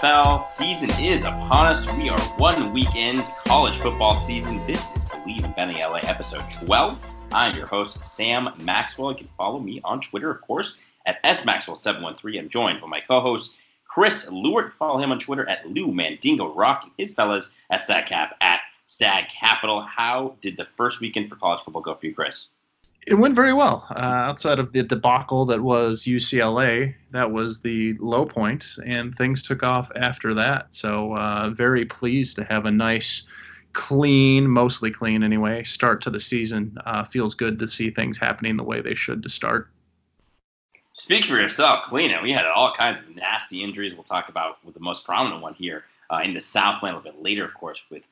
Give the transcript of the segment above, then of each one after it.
NFL season is upon us. We are one week into college football season. This is Bleav in Betting LA episode 12. I'm your host, Sam Maxwell. You can follow me on Twitter, of course, at smaxwell713. I'm joined by my co-host, Chris Lewart. Follow him on Twitter at Lou Mandingo Rock his fellas at StagCap at Stag Capital. How did the first weekend for college football go for you, Chris? It went very well. Uh, outside of the debacle that was UCLA, that was the low point, and things took off after that. So, uh, very pleased to have a nice, clean, mostly clean anyway, start to the season. Uh, feels good to see things happening the way they should to start. Speak for yourself, clean it. We had all kinds of nasty injuries. We'll talk about with the most prominent one here uh, in the Southland a little bit later, of course, with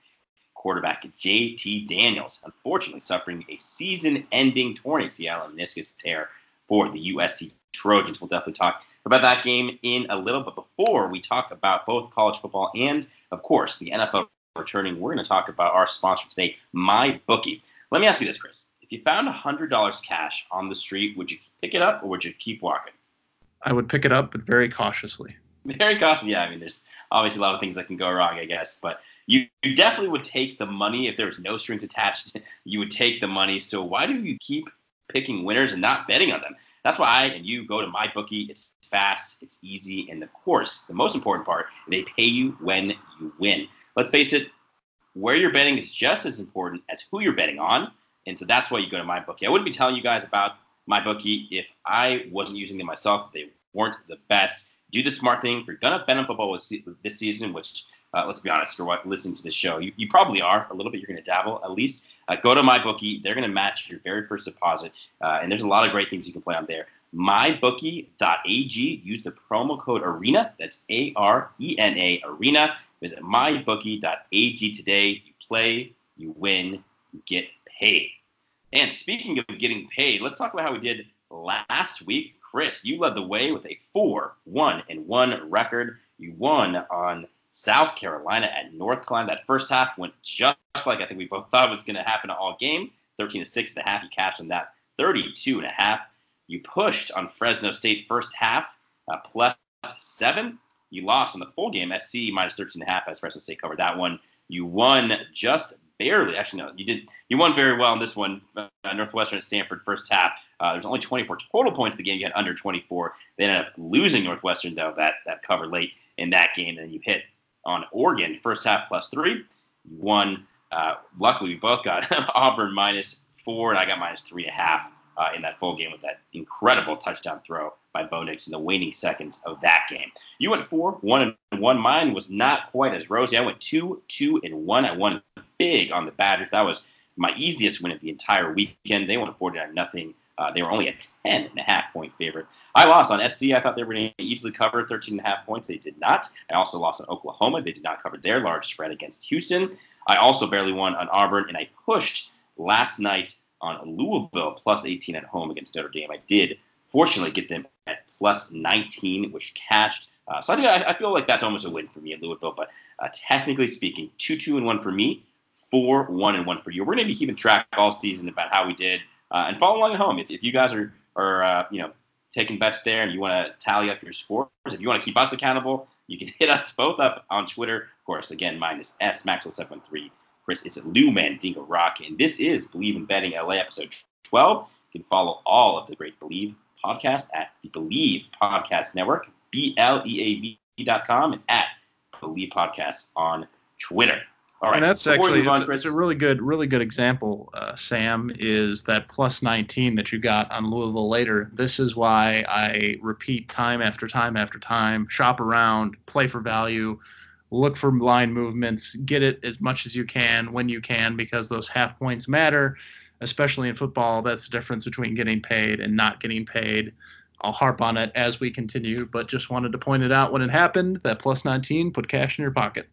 quarterback JT Daniels, unfortunately suffering a season-ending torn ACL and meniscus tear for the USC Trojans. We'll definitely talk about that game in a little, but before we talk about both college football and, of course, the NFL returning, we're going to talk about our sponsor today, MyBookie. Let me ask you this, Chris. If you found $100 cash on the street, would you pick it up or would you keep walking? I would pick it up, but very cautiously. Very cautiously, Yeah, I mean, there's obviously a lot of things that can go wrong, I guess, but you, you definitely would take the money if there was no strings attached. You would take the money. So why do you keep picking winners and not betting on them? That's why I and you go to MyBookie. It's fast, it's easy, and of course, the most important part, they pay you when you win. Let's face it, where you're betting is just as important as who you're betting on, and so that's why you go to MyBookie. I wouldn't be telling you guys about MyBookie if I wasn't using them myself. They weren't the best. Do the smart thing. If you're gonna bet on football this season, which uh, let's be honest, for what listening to the show, you, you probably are a little bit. You're going to dabble at least. Uh, go to MyBookie. They're going to match your very first deposit, uh, and there's a lot of great things you can play on there. MyBookie.ag. Use the promo code ARENA. That's A R E N A Arena. Visit MyBookie.ag today. You play, you win, you get paid. And speaking of getting paid, let's talk about how we did last week. Chris, you led the way with a 4 1 and 1 record. You won on South Carolina at North Carolina. That first half went just like I think we both thought was going to happen all game. 13 to 6 and a half. You cashed in that 32 and a half. You pushed on Fresno State first half uh, plus seven. You lost in the full game. SC minus 13 and a half as Fresno State covered that one. You won just barely. Actually, no, you did. You won very well in this one. Uh, Northwestern at Stanford first half. Uh, there's only 24 total points in the game. You had under 24. They ended up losing Northwestern though that that cover late in that game, and you hit on Oregon first half plus three. You won. Uh, luckily, we both got Auburn minus four, and I got minus three and a half uh, in that full game with that incredible touchdown throw by Bo Nix in the waning seconds of that game. You went four, one and one. Mine was not quite as rosy. I went two, two and one. I won big on the Badgers. That was my easiest win of the entire weekend. They won 49 nothing. Uh, they were only a 10 and a half point favorite. I lost on SC. I thought they were going to easily cover 13 and a half points. They did not. I also lost on Oklahoma. They did not cover their large spread against Houston. I also barely won on Auburn, and I pushed last night on Louisville plus 18 at home against Notre Dame. I did fortunately get them at plus 19, which cashed. Uh, so I think I, I, feel like that's almost a win for me at Louisville. But uh, technically speaking, two, two, and one for me, four, one, and one for you. We're going to be keeping track all season about how we did, uh, and follow along at home. If, if you guys are are uh, you know taking bets there and you want to tally up your scores, if you want to keep us accountable, you can hit us both up on Twitter. Of course, again, mine is S Maxwell713. Chris is at Lou Mandingo Rock, and this is Bleav in Betting LA episode 12. You can follow all of the great Bleav podcast at the Bleav Podcast Network, B L E A V dot com, and at Bleav Podcast on Twitter. All right, and that's actually it's, it's, a really good, really good example. Uh, Sam is that plus 19 that you got on Louisville later. This is why I repeat time after time after time, shop around, play for value. look for line movements, get it as much as you can when you can, because those half points matter, especially in football. That's the difference between getting paid and not getting paid. I'll harp on it as we continue, but just wanted to point it out when it happened that plus 19 put cash in your pocket.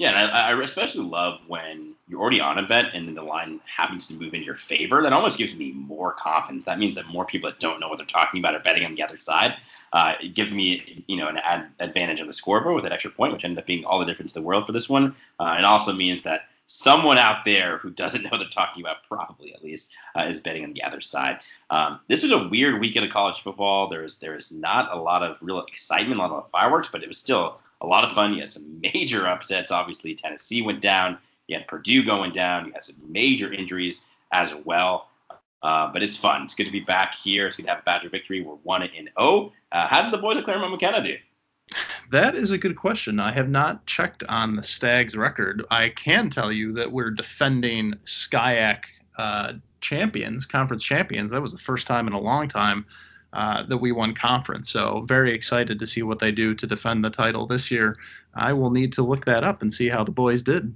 Yeah, and I, I especially love when you're already on a bet and then the line happens to move in your favor. That almost gives me more confidence. That means that more people that don't know what they're talking about are betting on the other side. Uh, it gives me, you know, an ad- advantage on the scoreboard with an extra point, which ended up being all the difference in the world for this one. Uh, it also means that someone out there who doesn't know what they're talking about, probably at least, uh, is betting on the other side. Um, this was a weird weekend of college football. There's there's not a lot of real excitement, a lot of fireworks, but it was still a lot of fun. You had some major upsets. Obviously, Tennessee went down. You had Purdue going down. You had some major injuries as well. Uh, but it's fun. It's good to be back here. It's good to have a Badger victory. We're one and zero. Oh. Uh, how did the boys at Claremont McKenna do? That is a good question. I have not checked on the Stags record. I can tell you that we're defending SCIAC uh, champions, conference champions. That was the first time in a long time uh, that we won conference. So very excited to see what they do to defend the title this year. I will need to look that up and see how the boys did.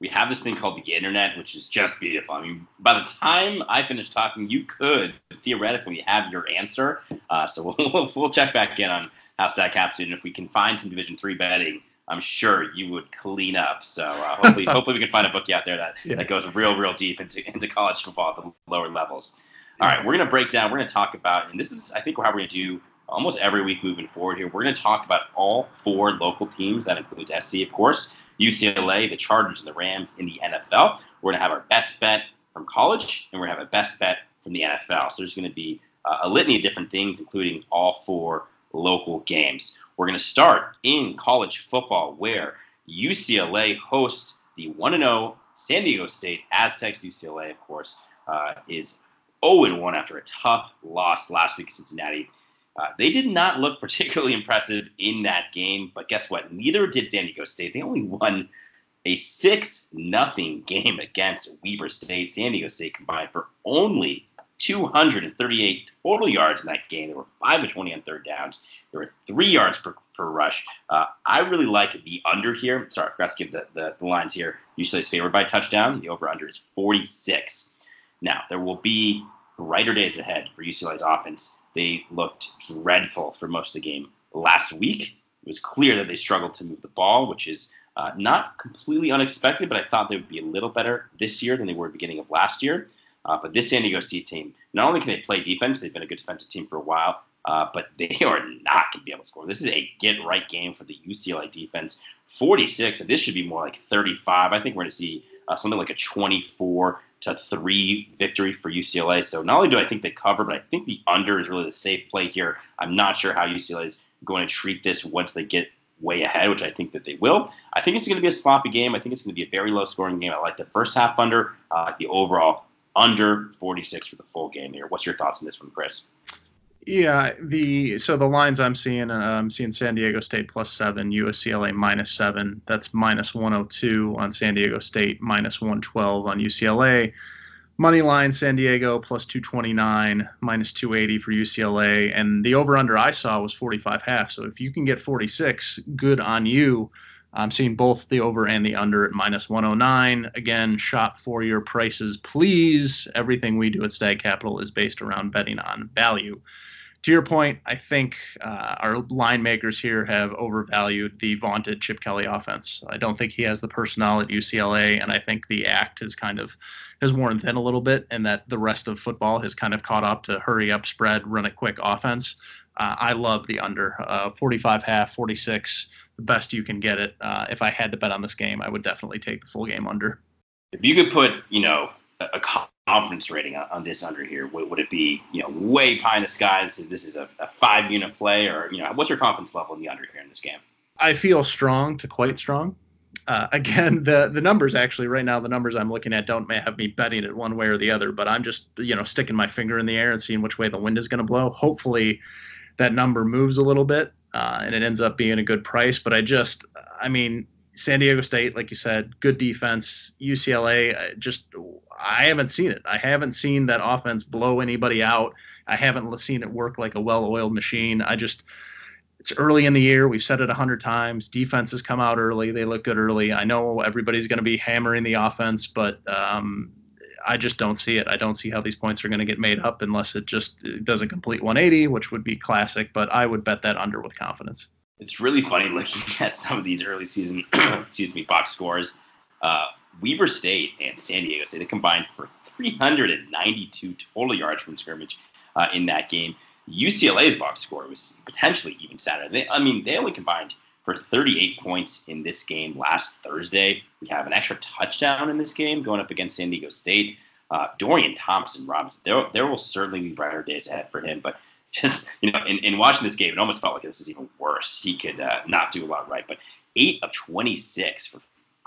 We have this thing called the internet, which is just beautiful. I mean, by the time I finish talking, you could theoretically have your answer. Uh, so we'll, we'll check back in on how StatCap's and If we can find some Division three betting, I'm sure you would clean up. So uh, hopefully, hopefully we can find a bookie out there that, yeah. that goes real, real deep into, into college football at the lower levels. All right, we're going to break down, we're going to talk about, and this is, I think, how we're going to do almost every week moving forward here. We're going to talk about all four local teams. That includes SC, of course, UCLA, the Chargers, and the Rams in the NFL. We're going to have our best bet from college, and we're going to have a best bet from the NFL. So there's going to be uh, a litany of different things, including all four local games. We're going to start in college football, where UCLA hosts the 1 0 San Diego State Aztecs. UCLA, of course, uh, is 0 1 after a tough loss last week in Cincinnati. Uh, they did not look particularly impressive in that game, but guess what? Neither did San Diego State. They only won a 6 nothing game against Weber State. San Diego State combined for only 238 total yards in that game. There were 5 of 20 on third downs. There were 3 yards per, per rush. Uh, I really like the under here. Sorry, I forgot to give the, the, the lines here. Usually it's favored by touchdown. The over under is 46. Now, there will be brighter days ahead for UCLA's offense. They looked dreadful for most of the game last week. It was clear that they struggled to move the ball, which is uh, not completely unexpected, but I thought they would be a little better this year than they were at the beginning of last year. Uh, but this San Diego State team, not only can they play defense, they've been a good defensive team for a while, uh, but they are not going to be able to score. This is a get right game for the UCLA defense. 46, and this should be more like 35. I think we're going to see uh, something like a 24 to three victory for UCLA. So not only do I think they cover, but I think the under is really the safe play here. I'm not sure how UCLA is going to treat this once they get way ahead, which I think that they will. I think it's going to be a sloppy game. I think it's going to be a very low scoring game. I like the first half under, like the overall under 46 for the full game here. What's your thoughts on this one, Chris? Yeah, the so the lines I'm seeing, uh, I'm seeing San Diego State plus seven, UCLA minus seven. That's minus 102 on San Diego State, minus 112 on UCLA. Money line San Diego plus 229, minus 280 for UCLA, and the over under I saw was 45 half. So if you can get 46, good on you. I'm seeing both the over and the under at minus 109. Again, shop for your prices, please. Everything we do at Stag Capital is based around betting on value to your point, I think uh, our line makers here have overvalued the vaunted Chip Kelly offense. I don't think he has the personnel at UCLA, and I think the act has kind of has worn thin a little bit, and that the rest of football has kind of caught up to hurry up, spread, run a quick offense. Uh, I love the under uh, 45 half, 46, the best you can get it. Uh, if I had to bet on this game, I would definitely take the full game under. If you could put, you know, a confidence rating on, on this under here? Would, would, it be you know way pie in the sky and say this is a, a five unit play, or you know what's your confidence level in the under here in this game? I feel strong to quite strong. Uh, again, the the numbers actually right now the numbers I'm looking at don't have me betting it one way or the other, but I'm just you know sticking my finger in the air and seeing which way the wind is going to blow. Hopefully, that number moves a little bit uh, and it ends up being a good price. But I just, I mean, San Diego State, like you said, good defense. UCLA, uh, just I haven't seen it. I haven't seen that offense blow anybody out. I haven't seen it work like a well-oiled machine. I just it's early in the year. We've said it a hundred times. Defenses come out early. They look good early. I know everybody's going to be hammering the offense, but um, I just don't see it. I don't see how these points are going to get made up unless it just does a complete 180, which would be classic. But I would bet that under with confidence. It's really funny looking at some of these early season, excuse me, box scores. Uh, Weber State and San Diego State they combined for 392 total yards from scrimmage uh, in that game. UCLA's box score was potentially even sadder. They, I mean, they only combined for 38 points in this game last Thursday. We have an extra touchdown in this game going up against San Diego State. Uh, Dorian Thompson Robinson, there, there will certainly be brighter days ahead for him, but just, you know, in, in watching this game, it almost felt like this is even worse. He could uh, not do a lot right, but 8 of 26 for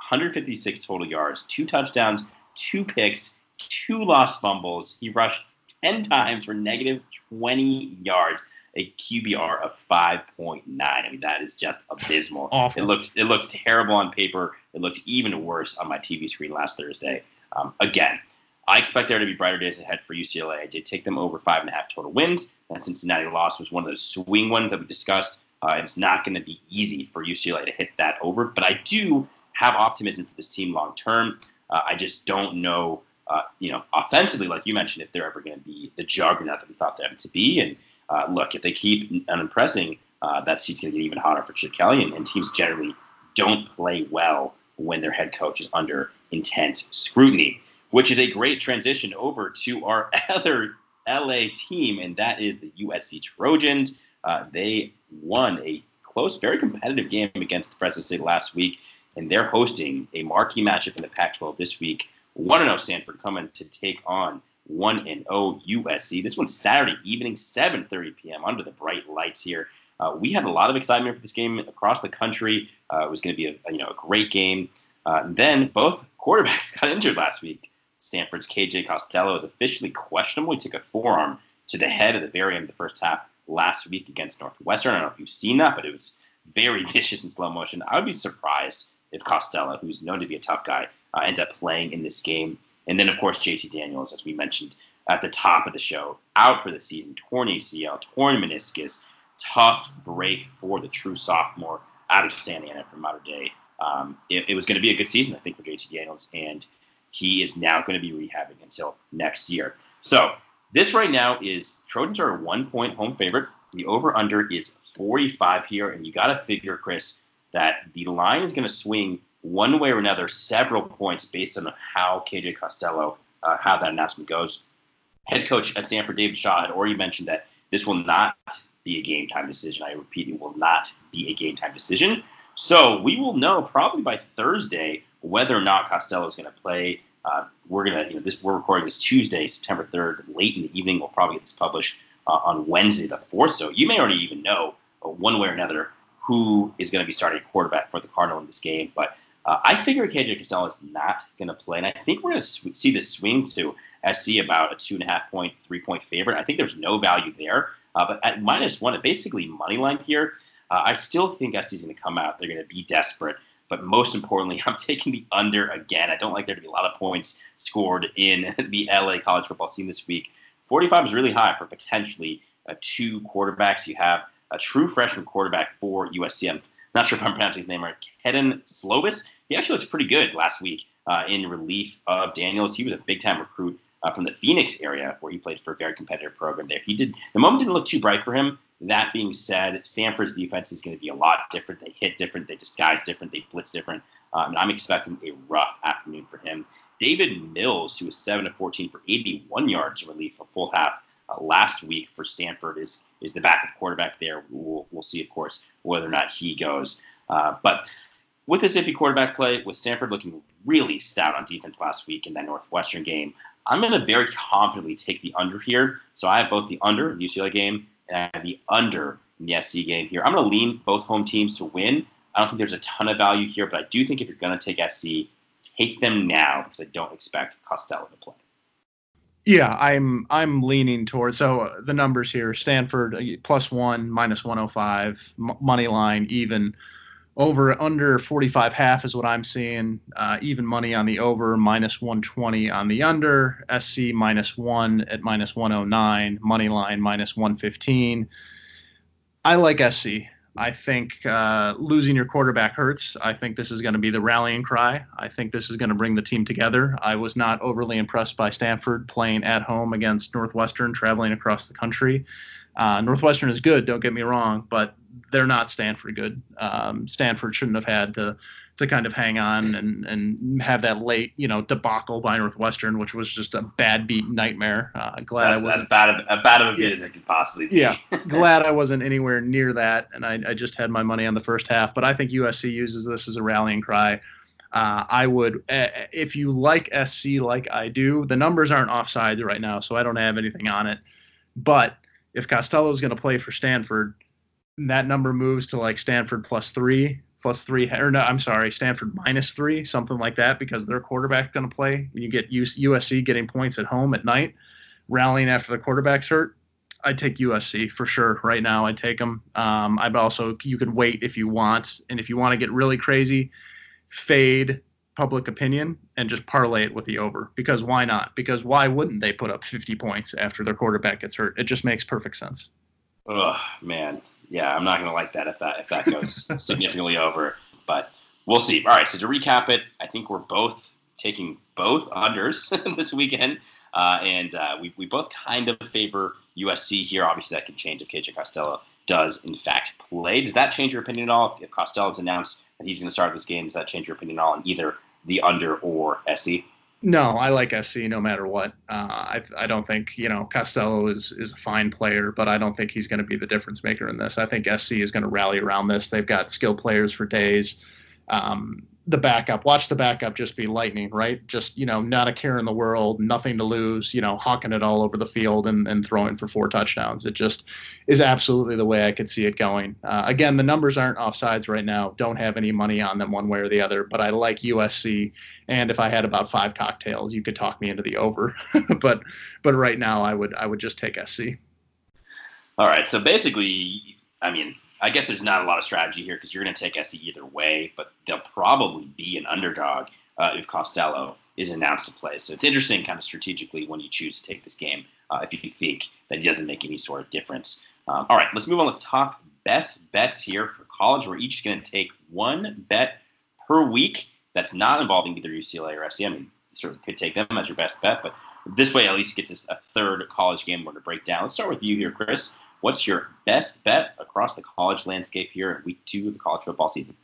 156 total yards, two touchdowns, two picks, two lost fumbles. He rushed 10 times for negative 20 yards, a QBR of 5.9. I mean, that is just abysmal. Awful. It looks it looks terrible on paper. It looked even worse on my TV screen last Thursday. Um, again, I expect there to be brighter days ahead for UCLA. I did take them over five and a half total wins. That Cincinnati loss was one of those swing ones that we discussed. Uh, it's not going to be easy for UCLA to hit that over, but I do have optimism for this team long term. Uh, I just don't know uh, you know, offensively, like you mentioned, if they're ever going to be the juggernaut that we thought them to be. And uh, look, if they keep unimpressing, uh, that seat's going to get even hotter for Chip Kelly. And, and, teams generally don't play well when their head coach is under intense scrutiny, which is a great transition over to our other LA team, and that is the USC Trojans. Uh, they won a close, very competitive game against the Fresno State last week, and they're hosting a marquee matchup in the Pac 12 this week 1 and 0 Stanford coming to take on 1 and 0 USC. This one's Saturday evening, 7:30 p.m. under the bright lights here. Uh, we had a lot of excitement for this game across the country. Uh, it was going to be a, you know a great game. Uh, then both quarterbacks got injured last week. Stanford's KJ Costello is officially questionable. He took a forearm to the head at the very end of the first half last week against Northwestern. I don't know if you've seen that, but it was very vicious in slow motion. I would be surprised if Costello, who's known to be a tough guy, uh, ends up playing in this game. And then, of course, JT Daniels, as we mentioned at the top of the show, out for the season, torn ACL, torn meniscus. Tough break for the true sophomore out of Santa Ana from Mater Dei. Um, it, it was going to be a good season, I think, for JT Daniels, and he is now going to be rehabbing until next year. So this right now is Trojans are a one point home favorite. The over under is 45 here, and you got to figure, Chris, that the line is going to swing one way or another several points based on how KJ Costello, uh, how that announcement goes. Head coach at Stanford, David Shaw, had already mentioned that this will not be a game time decision. I repeat, it will not be a game time decision. So we will know probably by Thursday whether or not Costello is going to play. Uh, we're gonna, you know, this we're recording this Tuesday, September third, late in the evening. We'll probably get this published uh, on Wednesday the fourth. So you may already even know uh, one way or another who is going to be starting quarterback for the Cardinal in this game. But uh, I figure KJ Costello is not going to play, and I think we're going to sw- see this swing to SC about a two and a half point, three point favorite. I think there's no value there, uh, but at minus one, basically money line here, uh, I still think SC is going to come out. They're going to be desperate, but most importantly, I'm taking the under again. I don't like there to be a lot of points scored in the LA college football scene this week. 45 is really high for potentially uh, two quarterbacks. You have a true freshman quarterback for USC. I'm not sure if I'm pronouncing his name right. Kedon Slovis he actually looks pretty good last week uh, in relief of Daniels. He was a big time recruit uh, from the Phoenix area where he played for a very competitive program there. He did the moment didn't look too bright for him. That being said, Stanford's defense is going to be a lot different. They hit different, they disguise different, they blitz different. Um, and I'm expecting a rough afternoon for him. Davis Mills, who was 7 to 14 for 81 yards in relief a full half uh, last week for Stanford, is is the backup quarterback there. We'll, we'll see, of course, whether or not he goes. Uh, but with this iffy quarterback play, with Stanford looking really stout on defense last week in that Northwestern game, I'm going to very confidently take the under here. So I have both the under in the UCLA game and the under in the SC game here. I'm going to lean both home teams to win. I don't think there's a ton of value here, but I do think if you're going to take SC, take them now because I don't expect Costello to play. Yeah, I'm I'm leaning towards so uh, the numbers here: Stanford uh, plus one, minus 105, m- money line even over under 45 half is what I'm seeing. Uh, even money on the over, minus 120 on the under. SC minus one at minus 109. Money line minus 115. I like SC. I think uh, losing your quarterback hurts. I think this is going to be the rallying cry. I think this is going to bring the team together. I was not overly impressed by Stanford playing at home against Northwestern, traveling across the country. Uh, Northwestern is good, don't get me wrong, but they're not Stanford good. Um, Stanford shouldn't have had to to kind of hang on and and have that late you know debacle by Northwestern, which was just a bad beat nightmare. Uh, glad That's, I was bad of, a bad of a beat Yeah. as it could possibly be. yeah, glad I wasn't anywhere near that, and I, I just had my money on the first half. But I think USC uses this as a rallying cry. Uh, I would, uh, if you like SC like I do, the numbers aren't offsides right now, so I don't have anything on it. But if Costello is going to play for Stanford, that number moves to like Stanford plus three, plus three, or no, I'm sorry, Stanford minus three, something like that, because their quarterback's going to play. You get USC getting points at home at night, rallying after the quarterback's hurt. I'd take USC for sure. Right now, I'd take them. Um, I'd also you could wait if you want, and if you want to get really crazy, fade public opinion and just parlay it with the over. Because why not? Because why wouldn't they put up 50 points after their quarterback gets hurt? It just makes perfect sense. Oh man, yeah, I'm not gonna like that if that if that goes significantly over. But we'll see. All right, so to recap it, I think we're both taking both unders this weekend, uh, and uh, we we both kind of favor USC here. Obviously, that can change if KJ Costello does in fact play. Does that change your opinion at all? If, if Costello's announced that he's going to start this game, does that change your opinion at all on either the under or SC? No, I like SC no matter what. Uh, I, I don't think you know Costello is is a fine player, but I don't think he's going to be the difference maker in this. I think SC is going to rally around this. They've got skill players for days. Um, the backup, watch the backup just be lightning, right? Just you know, not a care in the world, nothing to lose. You know, hawking it all over the field and, and throwing for four touchdowns. It just is absolutely the way I could see it going. Uh, again, the numbers aren't offsides right now. Don't have any money on them one way or the other, but I like USC and if I had about five cocktails, you could talk me into the over. but but right now, I would I would just take SC. All right. So basically, I mean, I guess there's not a lot of strategy here because you're going to take SC either way, but they'll probably be an underdog uh, if Costello is announced to play. So it's interesting, kind of strategically, when you choose to take this game, uh, if you think that it doesn't make any sort of difference. Um, all right, let's move on. Let's talk best bets here for college. We're each going to take one bet per week that's not involving either UCLA or SC. I mean, you certainly could take them as your best bet, but this way at least it gets us a third college game we're going to break down. Let's start with you here, Chris. What's your best bet across the college landscape here in week two of the college football season?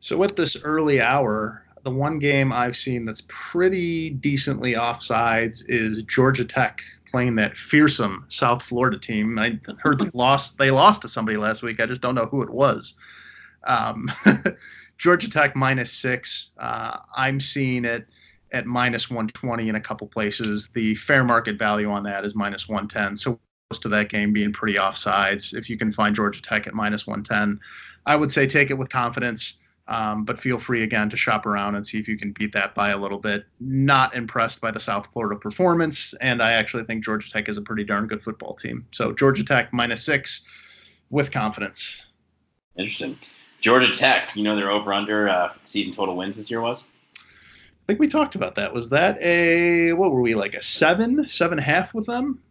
So with this early hour, the one game I've seen that's pretty decently offsides is Georgia Tech playing that fearsome South Florida team. I heard they lost they lost to somebody last week. I just don't know who it was. Um, Georgia Tech minus six. Uh, I'm seeing it at minus 120 in a couple places. The fair market value on that is minus 110. So most of that game being pretty offsides. If you can find Georgia Tech at minus 110, I would say take it with confidence. Um, but feel free again to shop around and see if you can beat that by a little bit. Not impressed by the South Florida performance, and I actually think Georgia Tech is a pretty darn good football team. So Georgia Tech minus six with confidence. Interesting. Georgia Tech, you know their over under uh, season total wins this year was? I think we talked about that. Was that a what were we like a seven, seven and a half with them?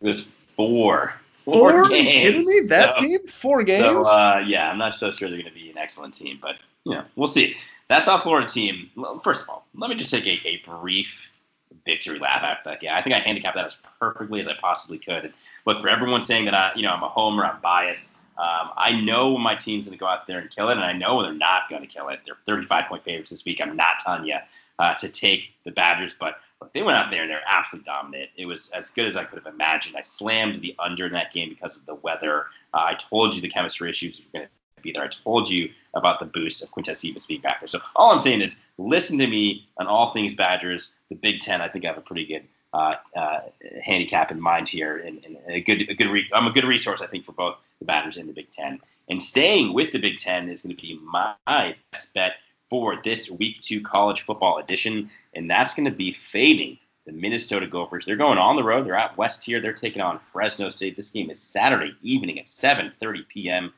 It was four. Four? Four Are you games. kidding me? That So- team? Four games? So uh, yeah, I'm not so sure they're going to be an excellent team, but you know, we'll see. That South Florida team. First of all, let me just take a, a brief victory lap after that. Yeah, I think I handicapped that as perfectly as I possibly could. And look, for everyone saying that I, you know, I'm a homer, I'm biased. Um, I know when my team's going to go out there and kill it, and I know they're not going to kill it. They're 35 point favorites this week. I'm not telling you uh, to take the Badgers, but look, they went out there and they're absolutely dominant. It was as good as I could have imagined. I slammed the under in that game because of the weather. Uh, I told you the chemistry issues were going to be there. I told you about the boost of Quintez Cephus being back there. So all I'm saying is listen to me on all things Badgers. The Big Ten, I think I have a pretty good uh, uh, handicap in mind here, and, and a good, a good. Re- I'm a good resource, I think, for both the Badgers and the Big Ten. And staying with the Big Ten is going to be my best bet for this Week Two college football edition, and that's going to be fading the Minnesota Gophers. They're going on the road. They're at west here. They're taking on Fresno State. This game is Saturday evening at 7:30 p.m.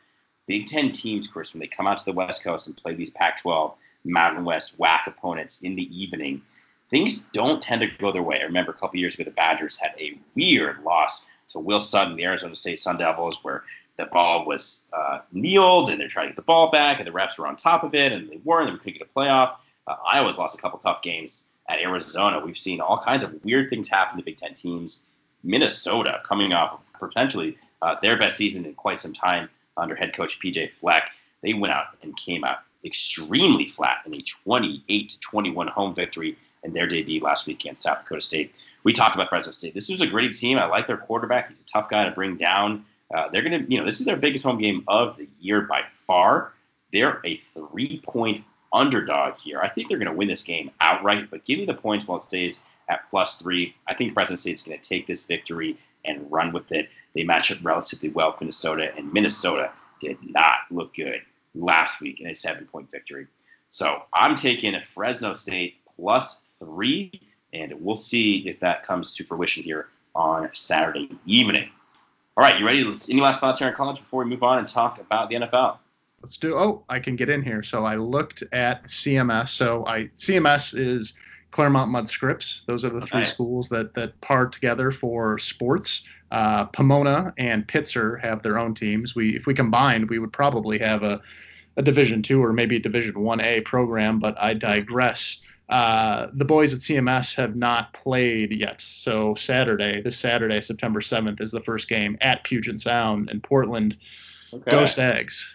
Big Ten teams, Chris, when they come out to the West Coast and play these Pac-12 Mountain West WAC opponents in the evening, things don't tend to go their way. I remember a couple years ago, the Badgers had a weird loss to Will Sutton, the Arizona State Sun Devils, where the ball was uh, kneeled and they're trying to get the ball back, and the refs were on top of it, and they weren't, and we couldn't get a playoff. Uh, Iowa's lost a couple tough games at Arizona. We've seen all kinds of weird things happen to Big Ten teams. Minnesota coming off potentially uh, their best season in quite some time under head coach PJ Fleck. They went out and came out extremely flat in a 28 to 21 home victory in their debut last week against South Dakota State. We talked about Fresno State. This was a great team. I like their quarterback. He's a tough guy to bring down. Uh, they're going to, you know, this is their biggest home game of the year by far. They're a three point underdog here. I think they're going to win this game outright, but give me the points while it stays at plus three. I think Fresno State's going to take this victory and run with it. They match up relatively well with Minnesota, and Minnesota did not look good last week in a seven point victory. So I'm taking Fresno State plus three, and we'll see if that comes to fruition here on Saturday evening. All right, you ready? Any last thoughts here in college before we move on and talk about the NFL? Let's do. Oh, I can get in here. So I looked at CMS. So I CMS is Claremont Mudd Scripps. Those are the three Nice. schools that that par together for sports. Uh, Pomona and Pitzer have their own teams. We if we combined, we would probably have a a Division two or maybe a Division one A program. But I digress. Uh, the boys at CMS have not played yet. So Saturday, this Saturday, September seventh, is the first game at Puget Sound in Portland. Okay. Go Stags.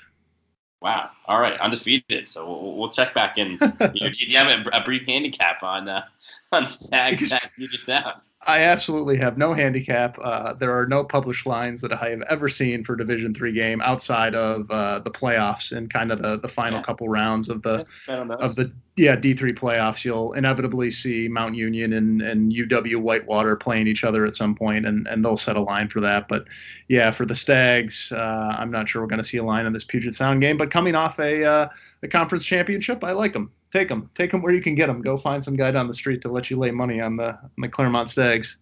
Wow. All right, undefeated. So we'll, we'll check back in. you, do you have a, a brief handicap on uh, on Stag Stag Puget Sound? I absolutely have no handicap. Uh, there are no published lines that I have ever seen for Division three game outside of uh, the playoffs and kind of the, the final Yeah. couple rounds of the I don't know. of the yeah D three playoffs. You'll inevitably see Mount Union and, and UW Whitewater playing each other at some point, and, and they'll set a line for that. But yeah, for the Stags, uh, I'm not sure we're going to see a line in this Puget Sound game. But coming off a uh, a conference championship, I like them. Take them, take them where you can get them. Go find some guy down the street to let you lay money on the on the Claremont Stags.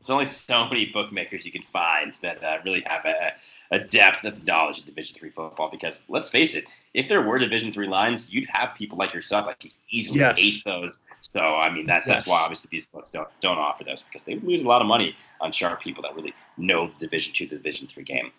There's only so many bookmakers you can find that uh, really have a, a depth of knowledge of Division three football. Because let's face it, if there were Division three lines, you'd have people like yourself that could easily Yes. ace those. So I mean that that's Yes. why obviously these books don't don't offer those because they lose a lot of money on sharp people that really know the Division two, the Division three game.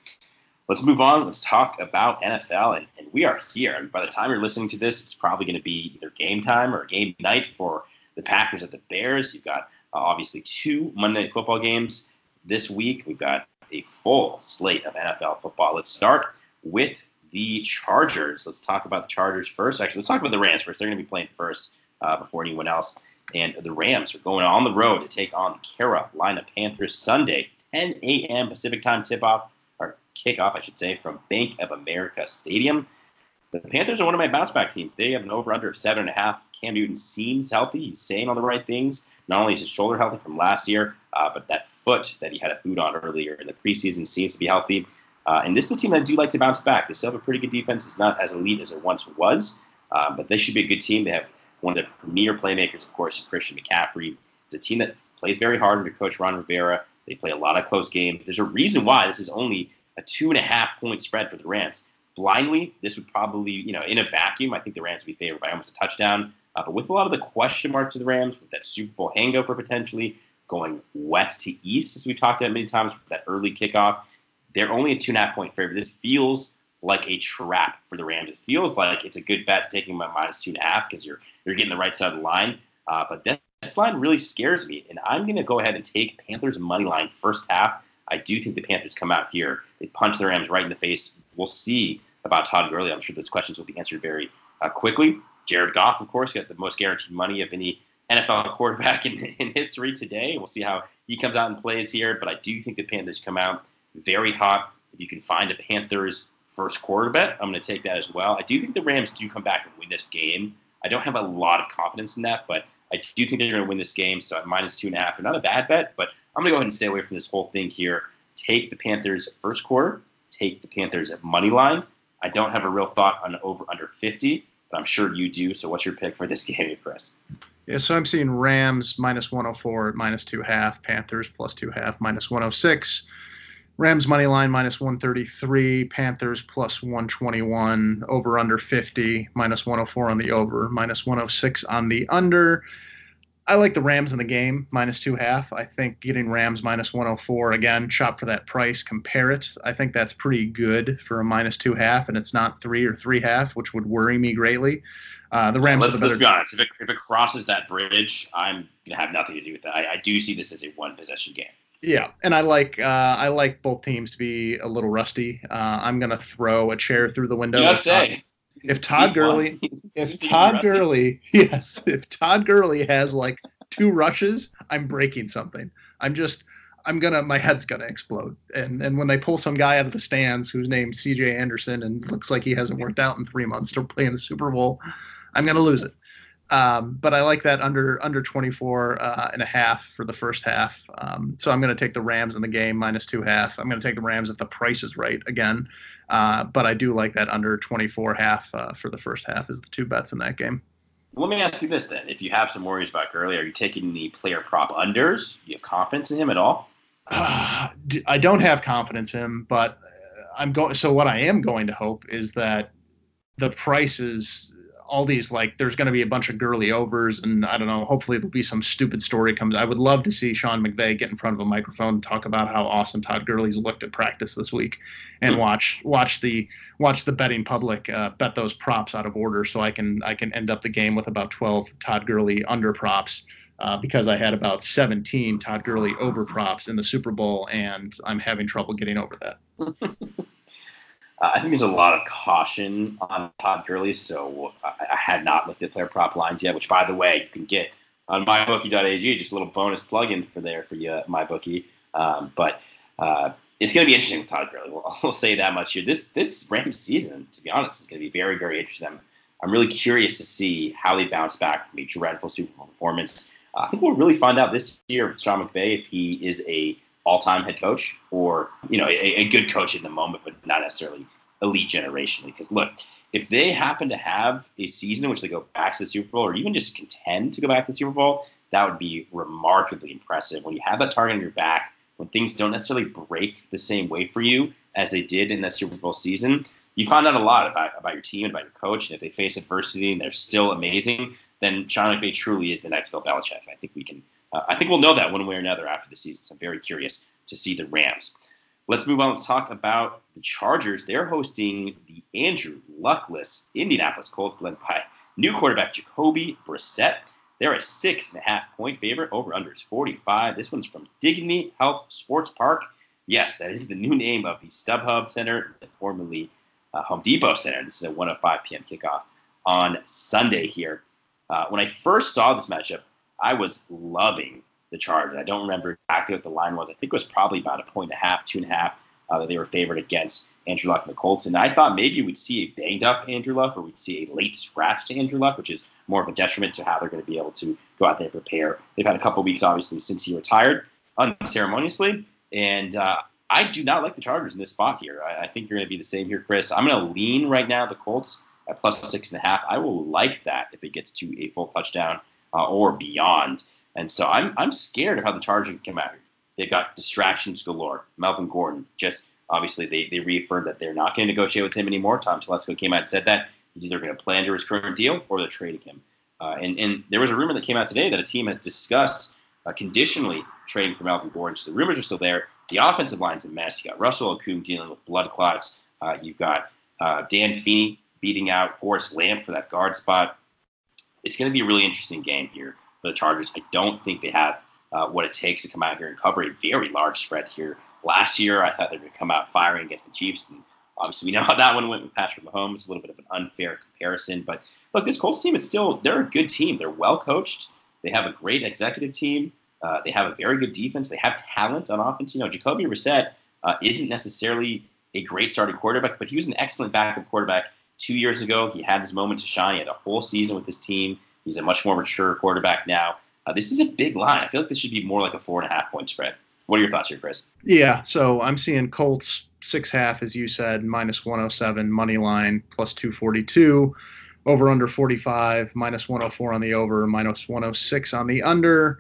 Let's move on. Let's talk about NFL, and, and we are here. And by the time you're listening to this, it's probably going to be either game time or game night for the Packers at the Bears. You've got uh, obviously two Monday Night Football games this week. We've got a full slate of NFL football. Let's start with the Chargers. Let's talk about the Chargers first. Actually, let's talk about the Rams first. They're going to be playing first uh, before anyone else. And the Rams are going on the road to take on the Carolina Panthers Sunday, 10 a.m. Pacific time tip off, kickoff, I should say, from Bank of America Stadium. The Panthers are one of my bounce back teams. They have an over under of seven and a half. Cam Newton seems healthy. He's saying all the right things. Not only is his shoulder healthy from last year, uh, but that foot that he had a boot on earlier in the preseason seems to be healthy. Uh, and this is a team that I do like to bounce back. They still have a pretty good defense. It's not as elite as it once was, uh, but they should be a good team. They have one of the premier playmakers, of course, Christian McCaffrey. It's a team that plays very hard under Coach Ron Rivera. They play a lot of close games. There's a reason why this is only a two and a half point spread for the Rams. Blindly, this would probably, you know, in a vacuum, I think the Rams would be favored by almost a touchdown. Uh, but with a lot of the question marks to the Rams, with that Super Bowl hangover potentially going west to east, as we talked about many times, that early kickoff, they're only a two and a half point favorite. This feels like a trap for the Rams. It feels like it's a good bet taking them at minus two and a half because you're you're getting the right side of the line. Uh, but this line really scares me, and I'm going to go ahead and take Panthers money line first half. I do think the Panthers come out here. They punch the Rams right in the face. We'll see about Todd Gurley. I'm sure those questions will be answered very uh, quickly. Jared Goff, of course, got the most guaranteed money of any NFL quarterback in, in history today. We'll see how he comes out and plays here. But I do think the Panthers come out very hot. If you can find a Panthers first quarter bet, I'm going to take that as well. I do think the Rams do come back and win this game. I don't have a lot of confidence in that, but I do think they're going to win this game. So minus two and a half, not a bad bet, but I'm going to go ahead and stay away from this whole thing here. Take the Panthers first quarter. Take the Panthers at money line. I don't have a real thought on over under 50, but I'm sure you do. So what's your pick for this game, Chris? Yeah, so I'm seeing Rams minus 104 at minus two half, Panthers plus two half minus 106, Rams money line minus 133, Panthers plus 121, over under 50, minus 104 on the over, minus 106 on the under. I like the Rams in the game minus two half. I think getting Rams minus 104 again, shop for that price, compare it. I think that's pretty good for a minus two half, and it's not three or three half, which would worry me greatly. Uh, the Rams. Let's, are the let's better- be honest. If it, if it crosses that bridge, I'm gonna have nothing to do with that. I, I do see this as a one possession game. Yeah, and I like uh, I like both teams to be a little rusty. Uh, I'm gonna throw a chair through the window. You gotta say. If Todd Gurley, if Todd. Gurley, yes, if Todd Gurley has like two rushes, I'm breaking something. I'm just, I'm gonna, my head's gonna explode. And and when they pull some guy out of the stands who's named C.J. Anderson and looks like he hasn't worked out in three months to play in the Super Bowl, I'm gonna lose it. Um, but I like that under under 24 uh, and a half for the first half. Um, so I'm going to take the Rams in the game minus two half. I'm going to take the Rams if the price is right again. Uh, but I do like that under 24 half uh, for the first half is the two bets in that game. Let me ask you this then: If you have some worries about Gurley, are you taking the player prop unders? You have confidence in him at all? Uh, I don't have confidence in him, but uh, I'm going. So what I am going to hope is that the prices, all these like, there's going to be a bunch of Gurley overs, and I don't know. Hopefully there'll be some stupid story comes. I would love to see Sean McVay get in front of a microphone and talk about how awesome Todd Gurley's looked at practice this week, and watch watch the watch the betting public uh, bet those props out of order, so I can I can end up the game with about 12 Todd Gurley under props uh, because I had about 17 Todd Gurley over props in the Super Bowl, and I'm having trouble getting over that. Uh, I think there's a lot of caution on Todd Gurley, so I, I had not looked at player prop lines yet. Which, by the way, you can get on mybookie.ag. Just a little bonus plug-in for there for you, mybookie. Um, but uh, it's going to be interesting with Todd Gurley. We'll, we'll say that much here. This this Rams season, to be honest, is going to be very very interesting. I'm, I'm really curious to see how they bounce back from a dreadful Super Bowl performance. Uh, I think we'll really find out this year with Sean McVay if he is a all-time head coach or you know a, a good coach in the moment, but not necessarily elite generationally. Because look, if they happen to have a season in which they go back to the Super Bowl or even just contend to go back to the Super Bowl, that would be remarkably impressive. When you have that target on your back, when things don't necessarily break the same way for you as they did in that Super Bowl season, you find out a lot about, about your team and about your coach. And if they face adversity and they're still amazing, then Sean McVay truly is the next Bill Belichick. I think we can, uh, I think we'll know that one way or another after the season. So I'm very curious to see the Rams. Let's move on. Let's talk about the Chargers. They're hosting the Andrew Luckless Indianapolis Colts, led by new quarterback Jacoby Brissett. They're a six and a half point favorite. Over under is 45. This one's from Dignity Health Sports Park. Yes, that is the new name of the StubHub Center, formerly uh, Home Depot Center. This is a 1:05 p.m. kickoff on Sunday here. Uh, when I first saw this matchup, I was loving the Chargers. I don't remember exactly what the line was. I think it was probably about a point and a half, two and a half uh, that they were favored against Andrew Luck and the Colts. And I thought maybe we'd see a banged up Andrew Luck or we'd see a late scratch to Andrew Luck, which is more of a detriment to how they're going to be able to go out there and prepare. They've had a couple weeks, obviously, since he retired unceremoniously. And uh, I do not like the Chargers in this spot here. I, I think you're going to be the same here, Chris. I'm going to lean right now the Colts at plus six and a half. I will like that if it gets to a full touchdown uh, or beyond. And so I'm I'm scared of how the Chargers can come out. They've got distractions galore. Melvin Gordon just obviously they, they reaffirmed that they're not going to negotiate with him anymore. Tom Telesco came out and said that he's either going to play under his current deal or they're trading him. Uh, and and there was a rumor that came out today that a team had discussed uh, conditionally trading for Melvin Gordon. So the rumors are still there. The offensive line's a mess. You got Russell Okung dealing with blood clots. Uh, you've got uh, Dan Feeney beating out Forrest Lamp for that guard spot. It's going to be a really interesting game here for the Chargers. I don't think they have uh, what it takes to come out here and cover a very large spread here. Last year, I thought they would come out firing against the Chiefs, and obviously we know how that one went with Patrick Mahomes. A little bit of an unfair comparison, but look, this Colts team is still they're a good team. They're well coached. They have a great executive team. Uh, they have a very good defense. They have talent on offense. You know, Jacoby Brissett uh, isn't necessarily a great starting quarterback, but he was an excellent backup quarterback two years ago. He had his moment to shine. He had a whole season with his team. He's a much more mature quarterback now. Uh, this is a big line. I feel like this should be more like a four and a half point spread. What are your thoughts here, Chris? Yeah, so I'm seeing Colts six half, as you said, minus 107 money line, plus 242, over under 45, minus 104 on the over, minus 106 on the under.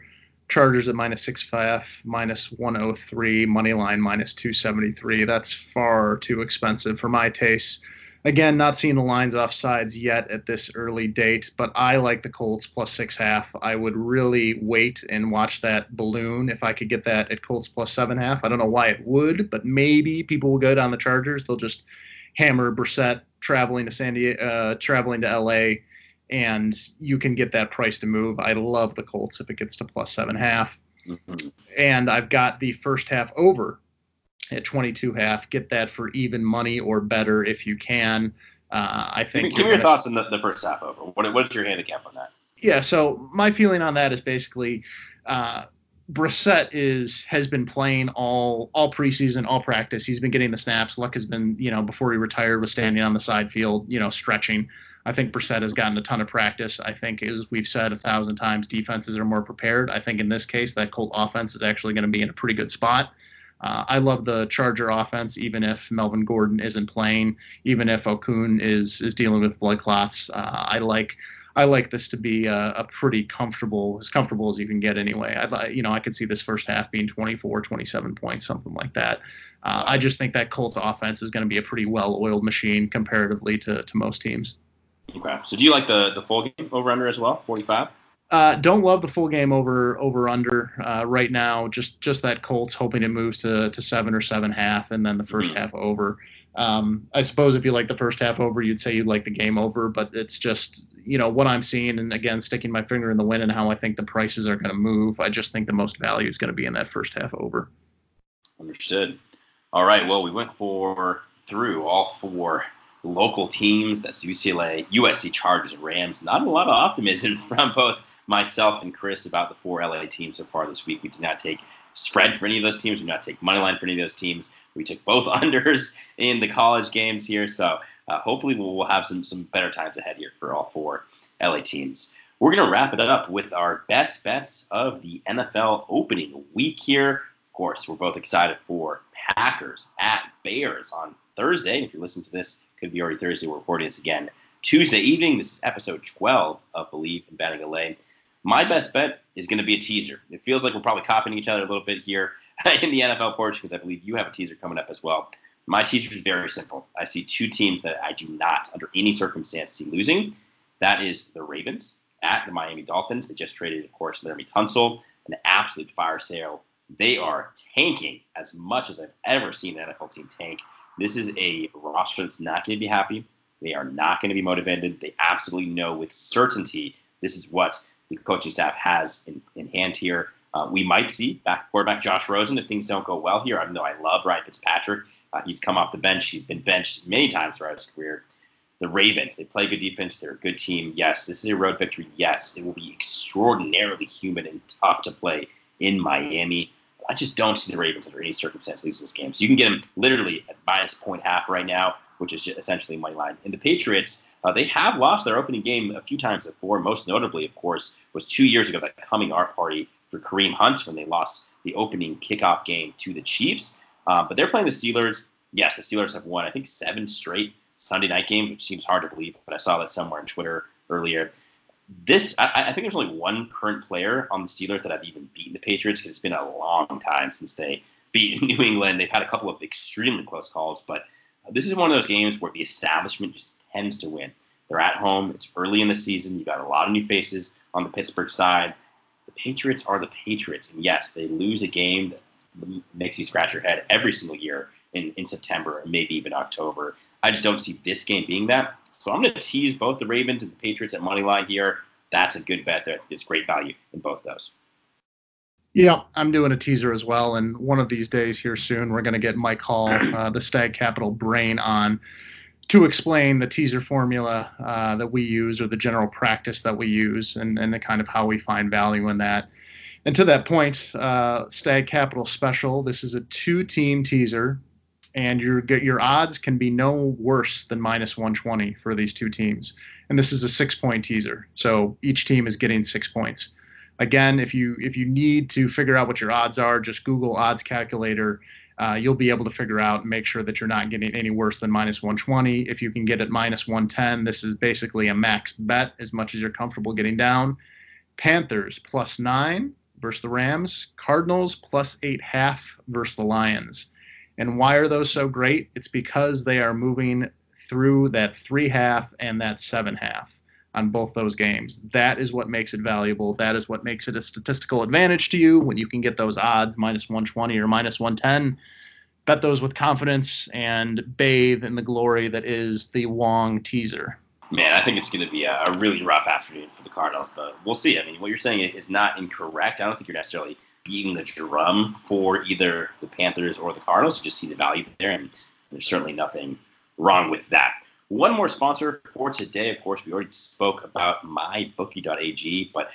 Chargers at minus six five, minus 103, money line minus 273. That's far too expensive for my taste. Again, not seeing the lines off sides yet at this early date, but I like the Colts plus six half. I would really wait and watch that balloon if I could get that at Colts plus seven half. I don't know why it would, but maybe people will go down the Chargers. They'll just hammer Brissett traveling to San Diego, uh, traveling to LA, and you can get that price to move. I love the Colts if it gets to plus seven half. Mhm. And I've got the first half over at 22 half. Get that for even money or better if you can. Uh, I think give me your thoughts on the, the first half over. What, what's your handicap on that? Yeah, so my feeling on that is basically uh, Brissett is has been playing all all preseason, all practice. He's been getting the snaps. Luck has been, you know, before he retired, was standing on the side field, you know, stretching. I think Brissett has gotten a ton of practice. I think, as we've said a thousand times, defenses are more prepared. I think in this case, that Colt offense is actually going to be in a pretty good spot. Uh, I love the Charger offense, even if Melvin Gordon isn't playing, even if Okung is is dealing with blood clots. Uh, I like I like this to be a, a pretty comfortable, as comfortable as you can get anyway. I, you know, I could see this first half being 24, 27 points, something like that. Uh, I just think that Colts offense is going to be a pretty well-oiled machine comparatively to, to most teams. Okay. So do you like the, the full game over under as well? 45? Uh, don't love the full game over over under uh, right now. Just just that Colts hoping it moves to to seven or seven half, and then the 1st Mhm. half over. Um, I suppose if you like the first half over, you'd say you'd like the game over, but it's just you know what I'm seeing, and again sticking my finger in the wind and how I think the prices are going to move. I just think the most value is going to be in that first half over. Understood. All right. Well, we went for through all four local teams. That's UCLA, USC, Chargers, and Rams. Not a lot of optimism from both myself and Chris about the four LA teams so far this week. We did not take spread for any of those teams. We did not take money line for any of those teams. We took both unders in the college games here. So uh, hopefully we'll, have some some better times ahead here for all four LA teams. We're going to wrap it up with our best bets of the NFL opening week here. Of course, we're both excited for Packers at Bears on Thursday. If you listen to this, could be already Thursday. We're recording this again Tuesday evening. This is episode 12 of Bleav in Betting LA. My best bet is going to be a teaser. It feels like we're probably copying each other a little bit here in the NFL portion because I believe you have a teaser coming up as well. My teaser is very simple. I see two teams that I do not, under any circumstance, see losing. That is the Ravens at the Miami Dolphins. They just traded, of course, Laremy Tunsil, an absolute fire sale. They are tanking as much as I've ever seen an NFL team tank. This is a roster that's not going to be happy. They are not going to be motivated. They absolutely know with certainty this is what the coaching staff has in, in hand here. Uh, we might see back quarterback Josh Rosen if things don't go well here. Even though I love Ryan Fitzpatrick, uh, he's come off the bench. He's been benched many times throughout his career. The Ravens, they play good defense. They're a good team. Yes, this is a road victory. Yes, it will be extraordinarily humid and tough to play in Miami. I just don't see the Ravens under any circumstance losing this game. So you can get them literally at minus point half right now, which is essentially money line. And the Patriots, uh, they have lost their opening game a few times before. Most notably, of course, was two years ago that coming art party for Kareem Hunt when they lost the opening kickoff game to the Chiefs. Uh, but they're playing the Steelers. Yes, the Steelers have won, I think, seven straight Sunday night games, which seems hard to believe, but I saw that somewhere on Twitter earlier. This, I, I think there's only one current player on the Steelers that have even beaten the Patriots because it's been a long time since they beat New England. They've had a couple of extremely close calls, but this is one of those games where the establishment just tends to win. They're at home. It's early in the season. You got a lot of new faces on the Pittsburgh side. The Patriots are the Patriots, and yes, they lose a game that makes you scratch your head every single year in, in September maybe even October. I just don't see this game being that. So I'm going to tease both the Ravens and the Patriots at money line here. That's a good bet. There, it's great value in both those. Yeah, I'm doing a teaser as well, and one of these days here soon, we're going to get Mike Hall, uh, the Stag Capital brain, on to explain the teaser formula uh, that we use or the general practice that we use, and and the kind of how we find value in that. And to that point, uh, Stag Capital Special. This is a two-team teaser, and your your odds can be no worse than minus 120 for these two teams. And this is a six-point teaser, so each team is getting six points again if you if you need to figure out what your odds are just google odds calculator uh, you'll be able to figure out and make sure that you're not getting any worse than minus 120 if you can get it minus 110 this is basically a max bet as much as you're comfortable getting down. Panthers plus nine versus the rams cardinals plus eight half versus the lions. And why are those so great? It's because they are moving through that three half and that seven half on both those games. That is what makes it valuable. That is what makes it a statistical advantage to you when you can get those odds minus 120 or minus 110. Bet those with confidence and bathe in the glory that is the Wong teaser. Man, I think it's going to be a, really rough afternoon for the Cardinals, but we'll see. I mean, what you're saying is not incorrect. I don't think you're necessarily beating the drum for either the Panthers or the Cardinals. You just see the value there, and there's certainly nothing wrong with that. One more sponsor for today. Of course, we already spoke about mybookie.ag, but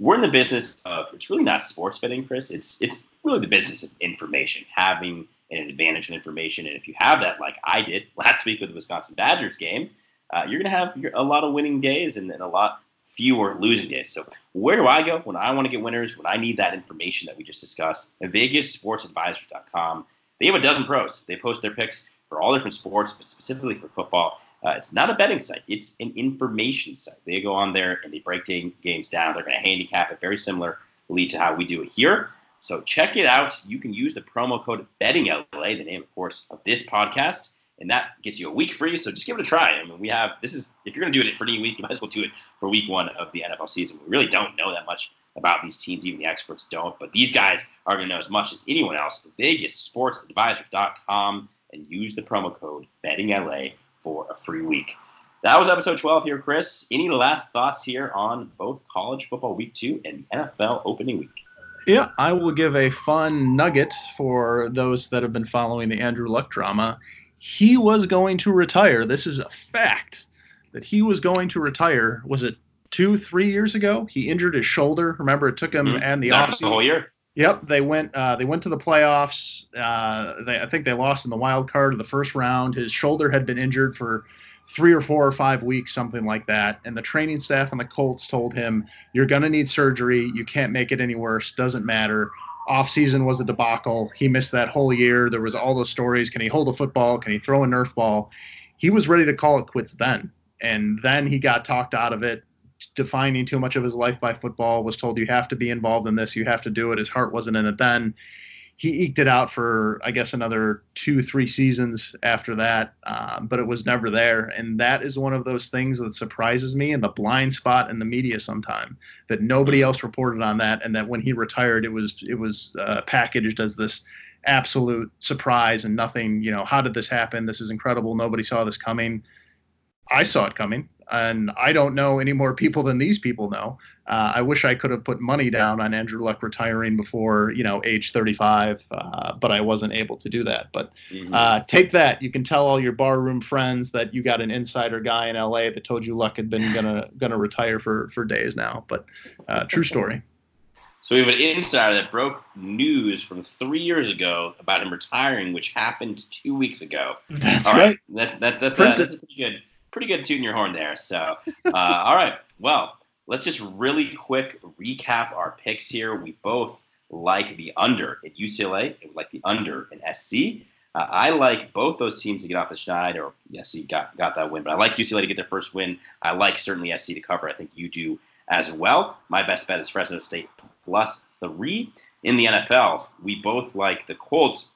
we're in the business of it's really not sports betting, Chris. It's it's really the business of information, having an advantage in information. And if you have that, like I did last week with the Wisconsin Badgers game, uh, you're going to have a lot of winning days and, and a lot fewer losing days. So where do I go when I want to get winners? When I need that information that we just discussed? VegasSportsAdvisors.com. They have a dozen pros. They post their picks for all different sports, but specifically for football. Uh, it's not a betting site; it's an information site. They go on there and they break games down. They're going to handicap it very similar lead to how we do it here. So check it out. You can use the promo code BettingLA, the name, of course, of this podcast and that gets you a week free. So just give it a try. I mean, we have this is if you're going to do it for any week, you might as well do it for week one of the NFL season. We really don't know that much about these teams, even the experts don't. But these guys are going to know as much as anyone else. VegasSportsAdvisors.com and use the promo code BettingLA for a free week. That was episode 12 here, Chris. Any last thoughts here on both college football week two and NFL opening week? Yeah, I will give a fun nugget for those that have been following the Andrew Luck drama he was going to retire. This is a fact that he was going to retire. Was it two, three years ago? He injured his shoulder. Remember, it took him mm-hmm. and the off the whole year. Yep, they went. Uh, they went to the playoffs. Uh, they, I think they lost in the wild card of the first round. His shoulder had been injured for three or four or five weeks, something like that. And the training staff on the Colts told him, "You're going to need surgery. You can't make it any worse. Doesn't matter." Off season was a debacle. He missed that whole year. There was all those stories. Can he hold a football? Can he throw a Nerf ball? He was ready to call it quits then. And then he got talked out of it, defining too much of his life by football, was told you have to be involved in this, you have to do it. His heart wasn't in it then he eked it out for I guess another two three seasons after that, um, but it was never there. And that is one of those things that surprises me and the blind spot in the media sometime that nobody else reported on that, and that when he retired, it was it was uh, packaged as this absolute surprise and nothing. You know, how did this happen? This is incredible. Nobody saw this coming. I saw it coming and I don't know any more people than these people know. Uh, I wish I could have put money down on Andrew Luck retiring before you know age 35, uh, but I wasn't able to do that. But mm-hmm. uh, take that. You can tell all your barroom friends that you got an insider guy in LA that told you Luck had been gonna gonna retire for for days now. But uh, true story. So we have an insider that broke news from three years ago about him retiring, which happened two weeks ago. That's all right. right. That, that's that's, uh, that's pretty good pretty good tooting your horn there. So, uh, all right. Well, let's just really quick recap our picks here. We both like the under at UCLA. We like the under in SC. Uh, I like both those teams to get off the schneid, or SC got got that win, but I like UCLA to get their first win. I like certainly SC to cover. I think you do as well. My best bet is Fresno State plus three in the NFL. We both like the Colts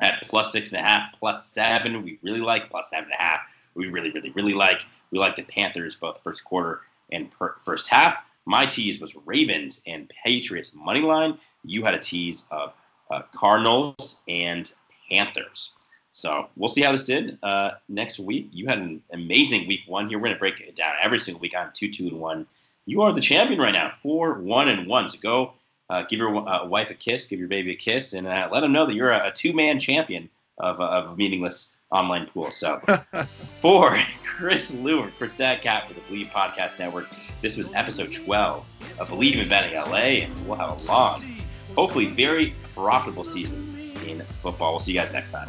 at plus six and a half, plus seven. We really like plus seven and a half we really, really, really like. We like the Panthers both first quarter and per, first half. My tease was Ravens and Patriots money line. You had a tease of uh, Cardinals and Panthers. So we'll see how this did uh, next week. You had an amazing week one here. We're going to break it down every single week. I'm two, two, and one. You are the champion right now, four, one, and one. So go uh, give your uh, wife a kiss, give your baby a kiss, and uh, let them know that you're a, a two man champion of, uh, of meaningless online pool. So, for Chris Lewis for Sad Cat for the Bleav Podcast Network, this was episode 12 of Bleav in Betting LA, and we'll have a long, hopefully very profitable season in football. We'll see you guys next time.